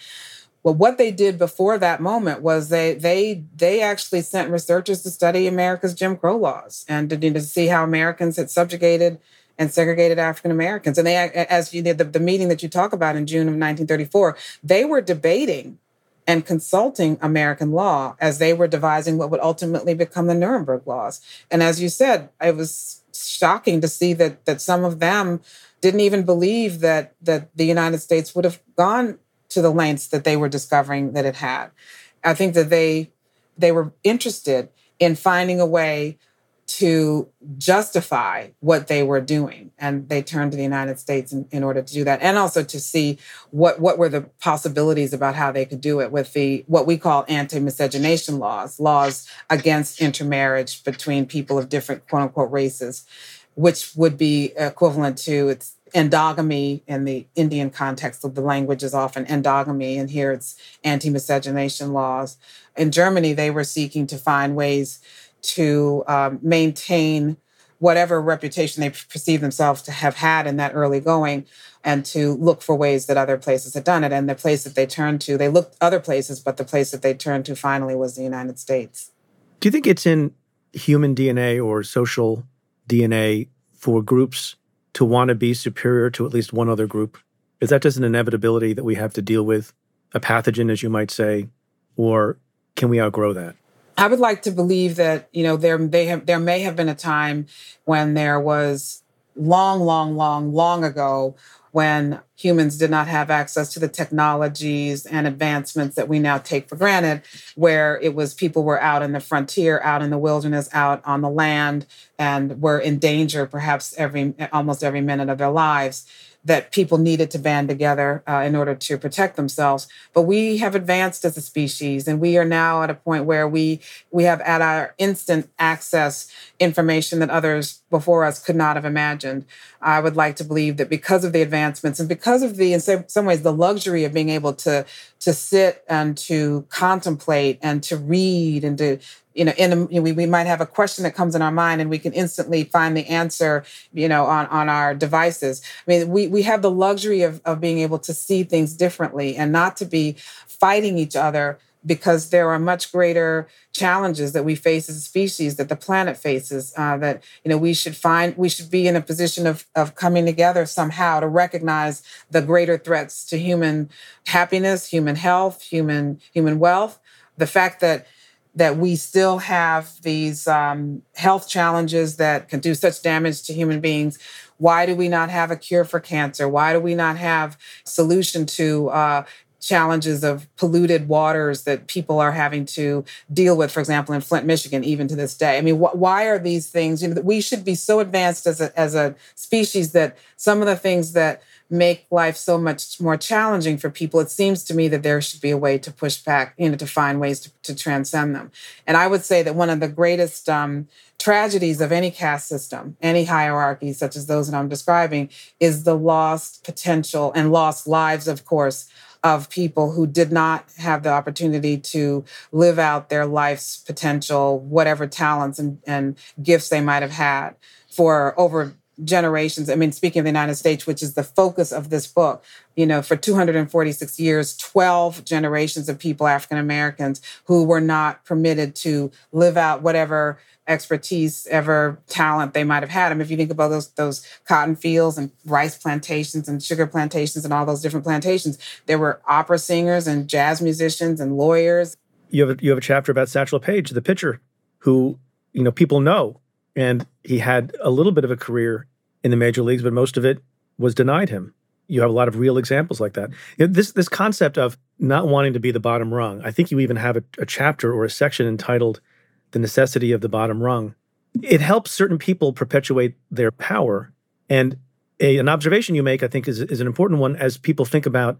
Well, what they did before that moment was they they they actually sent researchers to study America's Jim Crow laws and to, to see how Americans had subjugated and segregated African Americans. And they, as you did the, the meeting that you talk about in June of 1934, they were debating and consulting American law as they were devising what would ultimately become the Nuremberg laws. And as you said, it was shocking to see that that some of them didn't even believe that that the United States would have gone to the lengths that they were discovering that it had. I think that they they were interested in finding a way to justify what they were doing. And they turned to the united states in, in, order to do that. And also to see what, what were the possibilities about how they could do it with the what we call anti-miscegenation laws laws against intermarriage between people of different quote unquote races which would be equivalent to its endogamy in the indian context of the language is often endogamy. And here it's anti-miscegenation laws. In germany they were seeking to find ways to um, maintain whatever reputation they perceive themselves to have had in that early going and to look for ways that other places had done it. And the place that they turned to, they looked other places, but the place that they turned to finally was the United States. Do you think it's in human DNA or social DNA for groups to want to be superior to at least one other group? Is that just an inevitability that we have to deal with, a pathogen, as you might say, or can we outgrow that? I would like to believe that you know there they have there may have been a time when there was long, long, long, long ago when humans did not have access to the technologies and advancements that we now take for granted, where it was people were out in the frontier, out in the wilderness, out on the land, and were in danger perhaps every almost every minute of their lives that people needed to band together uh, in order to protect themselves. But we have advanced as a species, and we are now at a point where we we have at our instant access information that others before us could not have imagined. I would like to believe that because of the advancements and because of the, in some ways, the luxury of being able to to sit and to contemplate and to read and to you know, in a, you know, we, we might have a question that comes in our mind and we can instantly find the answer, you know, on, on our devices. I mean, we, we have the luxury of, of being able to see things differently and not to be fighting each other because there are much greater challenges that we face as a species that the planet faces uh, that you know we should find we should be in a position of, of coming together somehow to recognize the greater threats to human happiness human health human human wealth the fact that that we still have these um, health challenges that can do such damage to human beings. Why do we not have a cure for cancer? Why do we not have solution to uh, challenges of polluted waters that people are having to deal with, for example, in Flint, Michigan, even to this day. I mean, wh- why are these things? You know, we should be so advanced as a, as a species that some of the things that make life so much more challenging for people, it seems to me that there should be a way to push back, you know, to find ways to, to transcend them. And I would say that one of the greatest um, tragedies of any caste system, any hierarchy, such as those that I'm describing, is the lost potential and lost lives, of course, of people who did not have the opportunity to live out their life's potential, whatever talents and, and gifts they might have had for over generations. I mean, speaking of the United States, which is the focus of this book, you know, for 246 years, 12 generations of people, African Americans, who were not permitted to live out whatever expertise, ever talent they might have had. I mean, if you think about those those cotton fields and rice plantations and sugar plantations and all those different plantations, there were opera singers and jazz musicians and lawyers. You have a, you have a chapter about Satchel Paige, the pitcher, who you know people know, and he had a little bit of a career in the major leagues, but most of it was denied him. You have a lot of real examples like that. This this concept of not wanting to be the bottom rung. I think you even have a, a chapter or a section entitled "The Necessity of the Bottom Rung." It helps certain people perpetuate their power, and a, an observation you make, I think, is is an important one as people think about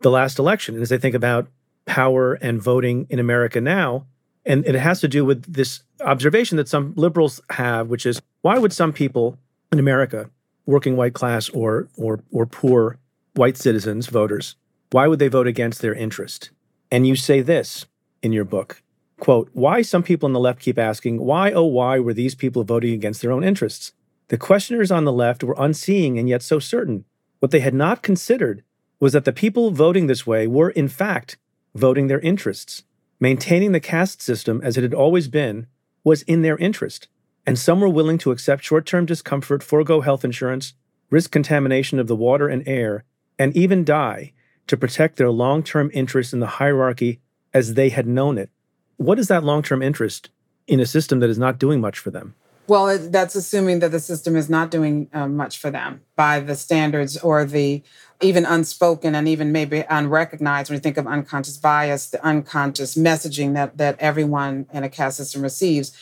the last election and as they think about power and voting in America now. And it has to do with this observation that some liberals have, which is why would some people in America, working white class or or or poor white citizens, voters, why would they vote against their interest? And you say this in your book. Quote, why some people on the left keep asking, why, oh, why were these people voting against their own interests? The questioners on the left were unseeing and yet so certain. What they had not considered was that the people voting this way were, in fact, voting their interests. Maintaining the caste system as it had always been was in their interest and some were willing to accept short term discomfort, forego health insurance, risk contamination of the water and air, and even die to protect their long term interest in the hierarchy as they had known it. What is that long term interest in a system that is not doing much for them? Well, that's assuming that the system is not doing uh, much for them by the standards or the even unspoken and even maybe unrecognized when you think of unconscious bias, the unconscious messaging that that everyone in a caste system receives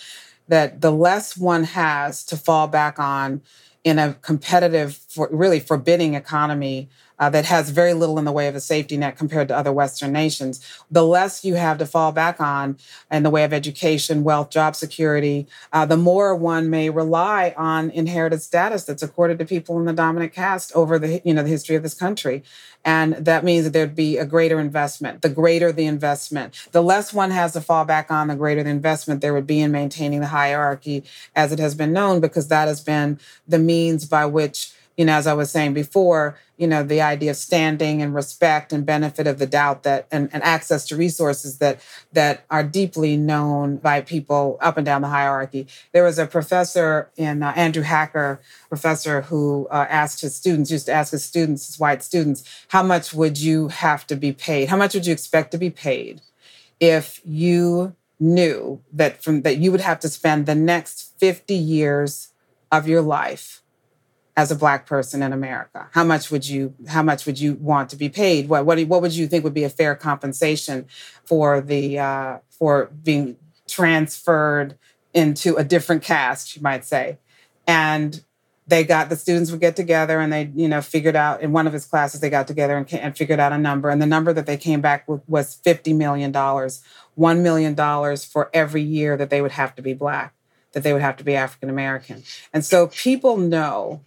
that the less one has to fall back on in a competitive, for, really forbidding economy uh, that has very little in the way of a safety net compared to other Western nations, the less you have to fall back on in the way of education, wealth, job security, uh, the more one may rely on inherited status that's accorded to people in the dominant caste over the you know the history of this country. And that means that there'd be a greater investment. The greater the investment, the less one has to fall back on, the greater the investment there would be in maintaining the hierarchy as it has been known, because that has been the means by which you know, as I was saying before, you know, the idea of standing and respect and benefit of the doubt that and, and access to resources that that are deeply known by people up and down the hierarchy. There was a professor in uh, Andrew Hacker, professor who uh, asked his students, used to ask his students, his white students, how much would you have to be paid? How much would you expect to be paid if you knew that from that you would have to spend the next 50 years of your life as a black person in America? How much would you how much would you want to be paid? What what, what would you think would be a fair compensation for the uh, for being transferred into a different caste, you might say? And they got the students would get together and they you know figured out in one of his classes they got together and, and figured out a number and the number that they came back with was 50 million dollars 1 million dollars for every year that they would have to be black that they would have to be african american and so people know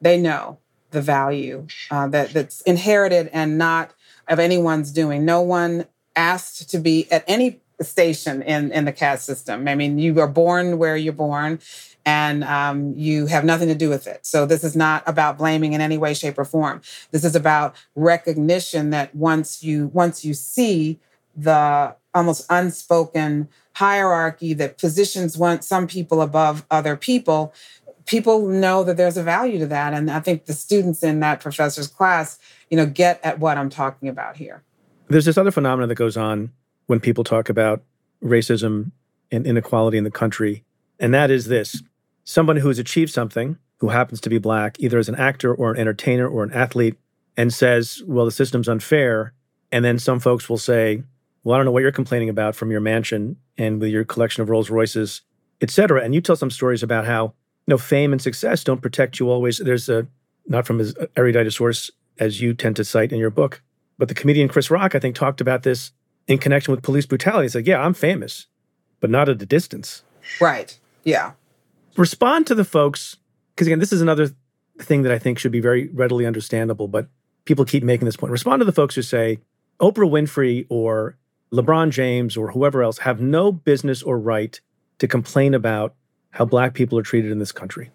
they know the value uh, that that's inherited and not of anyone's doing. No one asked to be at any station in in the caste system. I mean, you are born where you're born, and um, you have nothing to do with it. So this is not about blaming in any way, shape, or form. This is about recognition that once you once you see the almost unspoken hierarchy that positions one some people above other people people know that there's a value to that. And I think the students in that professor's class, you know, get at what I'm talking about here. There's this other phenomenon that goes on when people talk about racism and inequality in the country. And that is this someone who has achieved something, who happens to be black, either as an actor or an entertainer or an athlete, and says, well, the system's unfair. And then some folks will say, well, I don't know what you're complaining about from your mansion and with your collection of Rolls Royces, et cetera. And you tell some stories about how know, fame and success don't protect you always. There's a not from as erudite a source as you tend to cite in your book, but the comedian Chris Rock, I think, talked about this in connection with police brutality. He's like, yeah, I'm famous, but not at a distance. Right. Yeah. Respond to the folks, because again, this is another thing that I think should be very readily understandable, but people keep making this point. Respond to the folks who say Oprah Winfrey or LeBron James or whoever else have no business or right to complain about how Black people are treated in this country?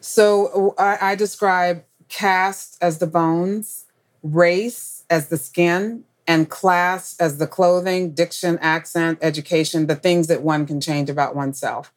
So I, I describe caste as the bones, race as the skin, and class as the clothing, diction, accent, education, the things that one can change about oneself.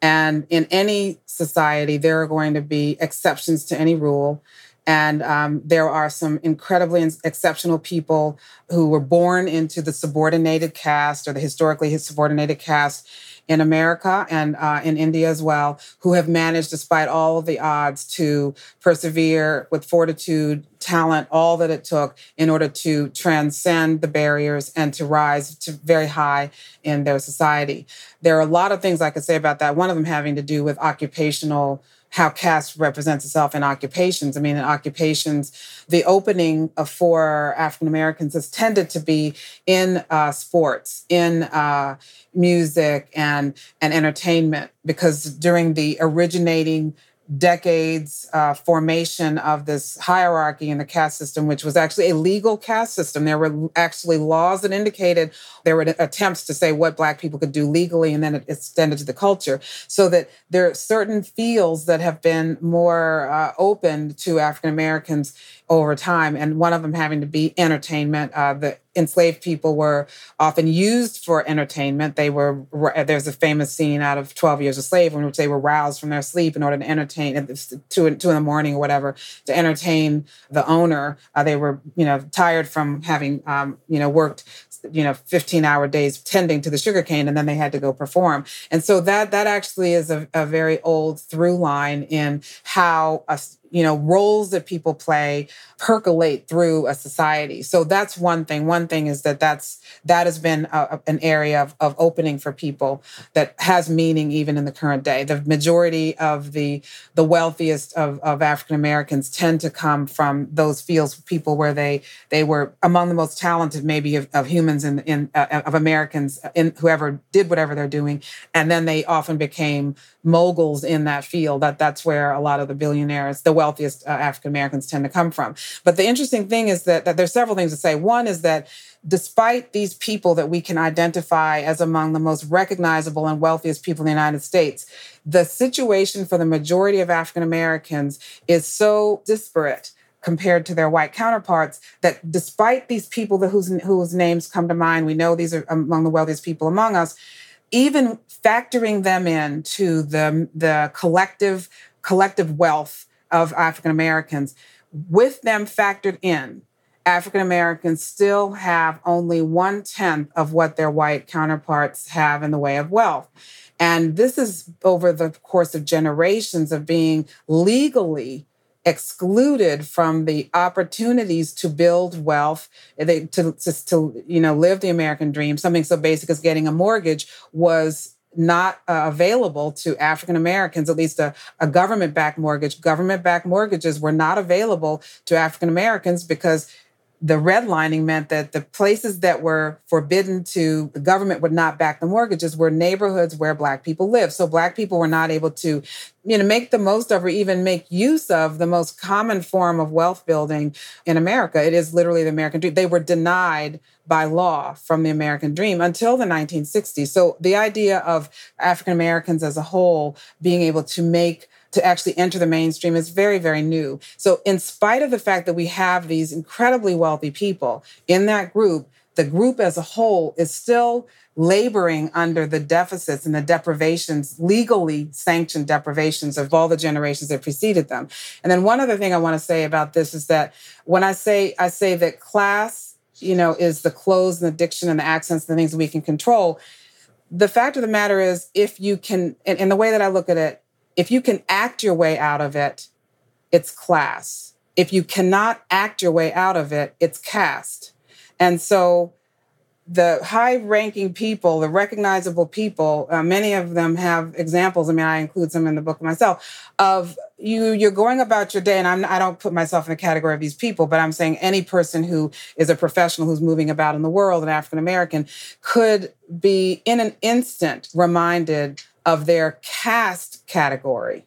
And in any society, there are going to be exceptions to any rule. And um, there are some incredibly exceptional people who were born into the subordinated caste or the historically subordinated caste in America and uh, in India as well, who have managed, despite all of the odds, to persevere with fortitude, talent, all that it took in order to transcend the barriers and to rise to very high in their society. There are a lot of things I could say about that. One of them having to do with occupational how caste represents itself in occupations. I mean, in occupations, the opening for African Americans has tended to be in uh, sports, in uh, music, and and entertainment, because during the originating decades uh, formation of this hierarchy in the caste system, which was actually a legal caste system. There were actually laws that indicated there were attempts to say what Black people could do legally, and then it extended to the culture. So that there are certain fields that have been more uh, open to African Americans over time, and one of them having to be entertainment. Uh, the enslaved people were often used for entertainment. They were there's a famous scene out of Twelve Years a Slave in which they were roused from their sleep in order to entertain at two two in the morning or whatever to entertain the owner. Uh, they were you know tired from having um, you know worked you know 15 hour days tending to the sugarcane and then they had to go perform and so that that actually is a, a very old through line in how a, you know roles that people play percolate through a society. So that's one thing. One thing is that that's that has been a, an area of, of opening for people that has meaning even in the current day. The majority of the the wealthiest of, of african americans tend to come from those fields people where they they were among the most talented maybe of, of humans in in uh, of americans in whoever did whatever they're doing. And then they often became moguls in that field that that's where a lot of the billionaires the wealthiest uh, African Americans tend to come from. But the interesting thing is that, that there's several things to say. One is that despite these people that we can identify as among the most recognizable and wealthiest people in the United States, the situation for the majority of African Americans is so disparate compared to their white counterparts that despite these people whose, whose names come to mind, we know these are among the wealthiest people among us, even factoring them into the, the collective collective wealth of African Americans, with them factored in, African Americans still have only one tenth of what their white counterparts have in the way of wealth. And this is over the course of generations of being legally excluded from the opportunities to build wealth, to, to, to you know live the American dream. Something so basic as getting a mortgage was not uh, available to African Americans, at least a, a government backed mortgage. Government backed mortgages were not available to African Americans because the redlining meant that the places that were forbidden to the government would not back the mortgages were neighborhoods where black people live so black people were not able to you know make the most of or even make use of the most common form of wealth building in america. It is literally the american dream. They were denied by law from the american dream until the 1960s so the idea of african americans as a whole being able to make to actually enter the mainstream is very, very new. So, in spite of the fact that we have these incredibly wealthy people in that group, the group as a whole is still laboring under the deficits and the deprivations, legally sanctioned deprivations of all the generations that preceded them. And then one other thing I want to say about this is that when I say I say that class, you know, is the clothes and the diction and the accents and the things we can control. The fact of the matter is, if you can, and the way that I look at it, if you can act your way out of it, it's class. If you cannot act your way out of it, it's caste. And so the high ranking people, the recognizable people, uh, many of them have examples. I mean, I include some in the book myself of you, you're going about your day. And I'm, I don't put myself in the category of these people, but I'm saying any person who is a professional who's moving about in the world, an African American, could be in an instant reminded of their caste category.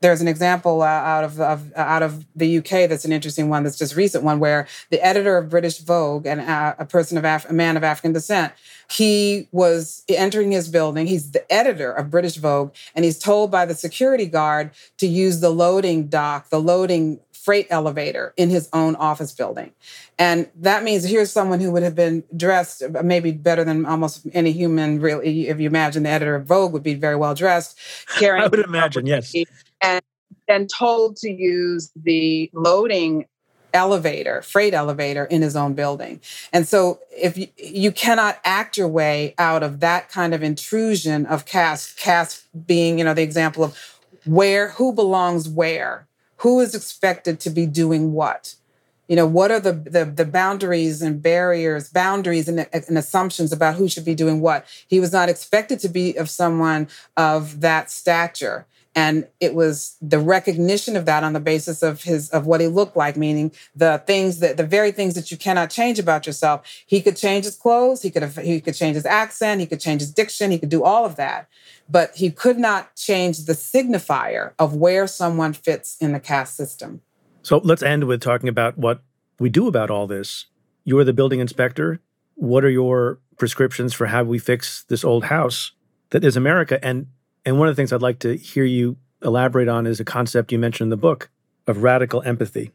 There's an example uh, out of, of uh, out of the UK that's an interesting one. That's just recent one where the editor of British Vogue and uh, a person of Af- a man of African descent, he was entering his building. He's the editor of British Vogue, and he's told by the security guard to use the loading dock, the loading freight elevator in his own office building. And that means here's someone who would have been dressed maybe better than almost any human, really. If you imagine the editor of Vogue would be very well dressed. Carrying I would imagine, yes. And, and told to use the loading elevator, freight elevator in his own building. And so if you, you cannot act your way out of that kind of intrusion of caste, caste being, you know, the example of where, who belongs where, who is expected to be doing what? You know what are the the, the boundaries and barriers boundaries and, and, assumptions about who should be doing what? He was not expected to be of someone of that stature and it was the recognition of that on the basis of his of what he looked like meaning the things that the very things that you cannot change about yourself he could change his clothes he could have, he could change his accent he could change his diction he could do all of that but he could not change the signifier of where someone fits in the caste system so let's end with talking about what we do about all this. You're the building inspector. What are your prescriptions for how we fix this old house that is America? And and one of the things I'd like to hear you elaborate on is a concept you mentioned in the book of radical empathy.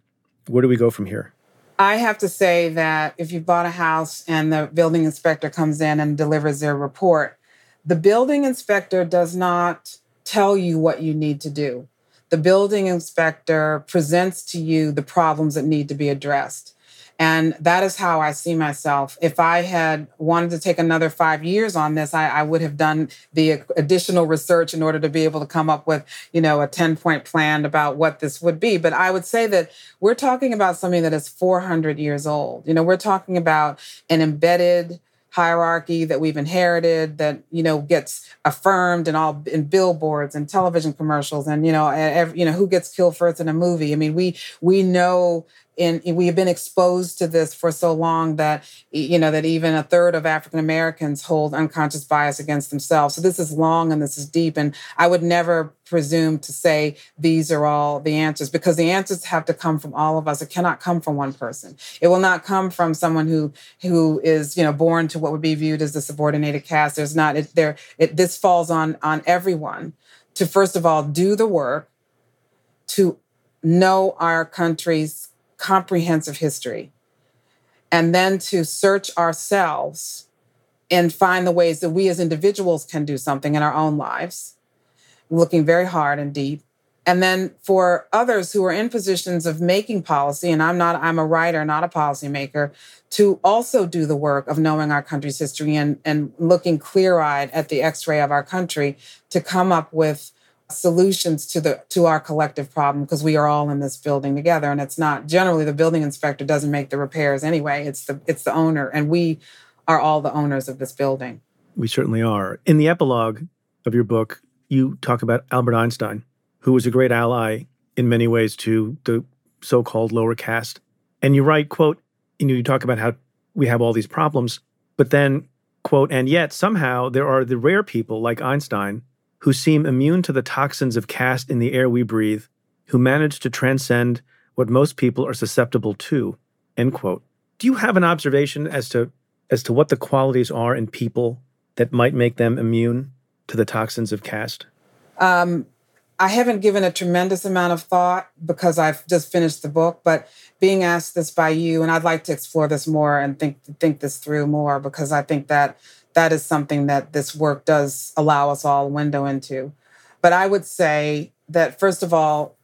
Where do we go from here? I have to say that if you bought a house and the building inspector comes in and delivers their report, the building inspector does not tell you what you need to do the building inspector presents to you the problems that need to be addressed. And that is how I see myself. If I had wanted to take another five years on this, I, I, would have done the additional research in order to be able to come up with, you know, a 10 point plan about what this would be. But I would say that we're talking about something that is 400 years old. You know, we're talking about an embedded hierarchy that we've inherited that you know gets affirmed in all in billboards and television commercials and you know every, you know who gets killed first in a movie. I mean we we know and we have been exposed to this for so long that you know that even a third of african americans hold unconscious bias against themselves. So this is long and this is deep and i would never presume to say these are all the answers because the answers have to come from all of us. It cannot come from one person. It will not come from someone who who is you know born to what would be viewed as the subordinated caste. There's not it there it this falls on on everyone to first of all do the work to know our country's comprehensive history, and then to search ourselves and find the ways that we as individuals can do something in our own lives, looking very hard and deep. And then for others who are in positions of making policy, and I'm not, I'm a writer, not a policymaker, to also do the work of knowing our country's history and, and looking clear eyed at the x ray of our country to come up with solutions to the to our collective problem because we are all in this building together. And it's not generally the building inspector doesn't make the repairs anyway. It's the it's the owner and we are all the owners of this building. We certainly are. In the epilogue of your book you talk about albert einstein who was a great ally in many ways to the so-called lower caste and you write quote you know you talk about how we have all these problems but then quote and yet somehow there are the rare people like einstein who seem immune to the toxins of caste in the air we breathe, who manage to transcend what most people are susceptible to. End quote. Do you have an observation as to as to what the qualities are in people that might make them immune to the toxins of caste? Um, I haven't given a tremendous amount of thought because I've just finished the book, but being asked this by you, and I'd like to explore this more and think think this through more because I think that that is something that this work does allow us all a window into. But I would say that, first of all,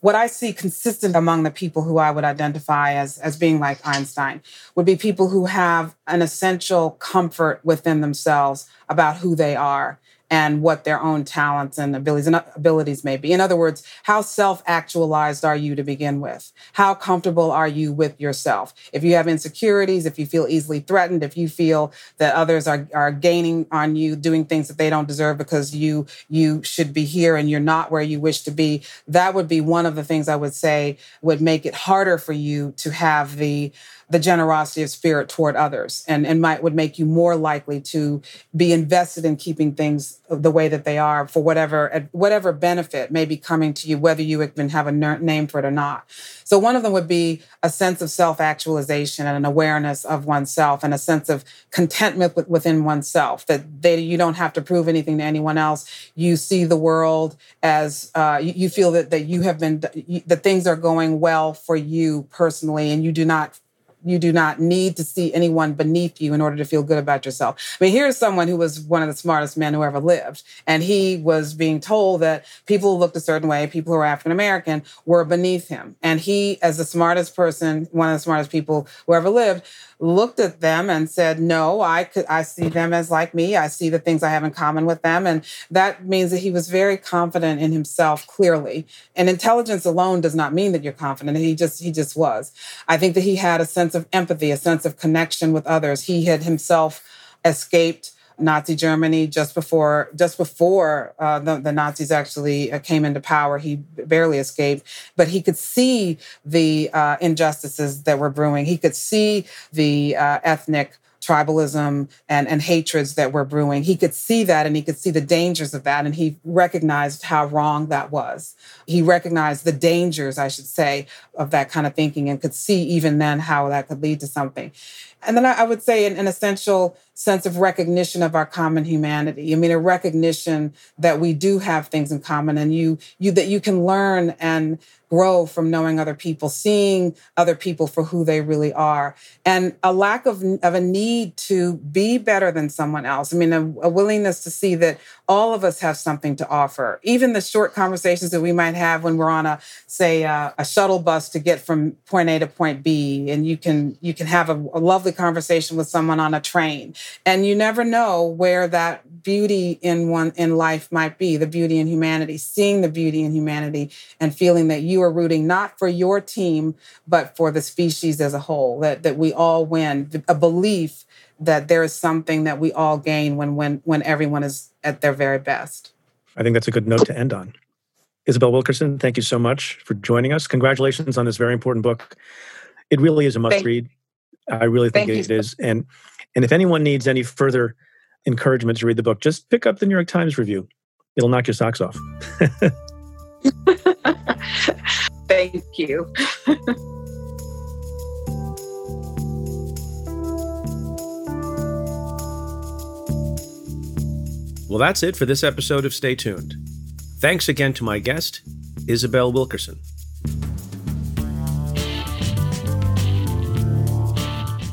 what I see consistent among the people who I would identify as, as being like Einstein would be people who have an essential comfort within themselves about who they are and what their own talents and abilities and abilities may be. In other words, how self-actualized are you to begin with? How comfortable are you with yourself? If you have insecurities, if you feel easily threatened, if you feel that others are, are gaining on you, doing things that they don't deserve because you you should be here and you're not where you wish to be, that would be one of the things I would say would make it harder for you to have the the generosity of spirit toward others and, and might would make you more likely to be invested in keeping things the way that they are for whatever whatever benefit may be coming to you whether you even have a name for it or not. So one of them would be a sense of self-actualization and an awareness of oneself and a sense of contentment within oneself that they, you don't have to prove anything to anyone else. You see the world as uh, you, you feel that, that you have been that things are going well for you personally and you do not you do not need to see anyone beneath you in order to feel good about yourself. I mean, here's someone who was one of the smartest men who ever lived, and he was being told that people who looked a certain way, people who are African American, were beneath him. And he, as the smartest person, one of the smartest people who ever lived, looked at them and said, "No, I could. I see them as like me. I see the things I have in common with them." And that means that he was very confident in himself, clearly. And intelligence alone does not mean that you're confident. He just he just was. I think that he had a sense of empathy, a sense of connection with others. He had himself escaped Nazi Germany just before just before uh, the, the, Nazis actually uh, came into power. He barely escaped, but he could see the uh, injustices that were brewing. He could see the uh, ethnic tribalism and, and hatreds that were brewing. He could see that and he could see the dangers of that. And he recognized how wrong that was. He recognized the dangers, I should say, of that kind of thinking and could see even then how that could lead to something. And then I, I would say an, an essential sense of recognition of our common humanity. I mean, a recognition that we do have things in common and you, you, that you can learn and grow from knowing other people, seeing other people for who they really are, and a lack of, of a need to be better than someone else. I mean, a, a willingness to see that all of us have something to offer. Even the short conversations that we might have when we're on a, say, uh, a shuttle bus to get from point A to point B, and you can you can have a, a lovely conversation with someone on a train. And you never know where that beauty in one in life might be the beauty in humanity seeing the beauty in humanity and feeling that you are rooting not for your team but for the species as a whole that that we all win. A belief that there is something that we all gain when when when everyone is at their very best. I think that's a good note to end on. Isabel wilkerson thank you so much for joining us. Congratulations on this very important book. It really is a must read i really think it you. is and and if anyone needs any further encouragement to read the book, just pick up the New York Times review. It'll knock your socks off. Thank you. well, that's it for this episode of Stay Tuned. Thanks again to my guest, Isabel Wilkerson.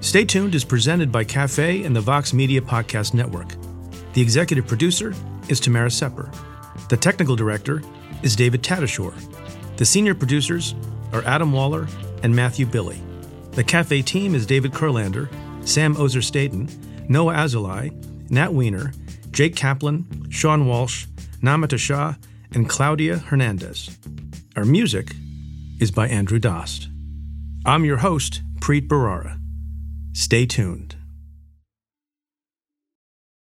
Stay Tuned is presented by Cafe and the Vox Media Podcast Network. The executive producer is Tamara Sepper. The technical director is David Tatasciore. The senior producers are Adam Waller and Matthew Billy. The Cafe team is David Kurlander, Sam Ozer Staten, Noah Azulai, Nat Weiner, Jake Kaplan, Sean Walsh, Namita Shah, and Claudia Hernandez. Our music is by Andrew Dost. I'm your host, Preet Bharara. Stay tuned.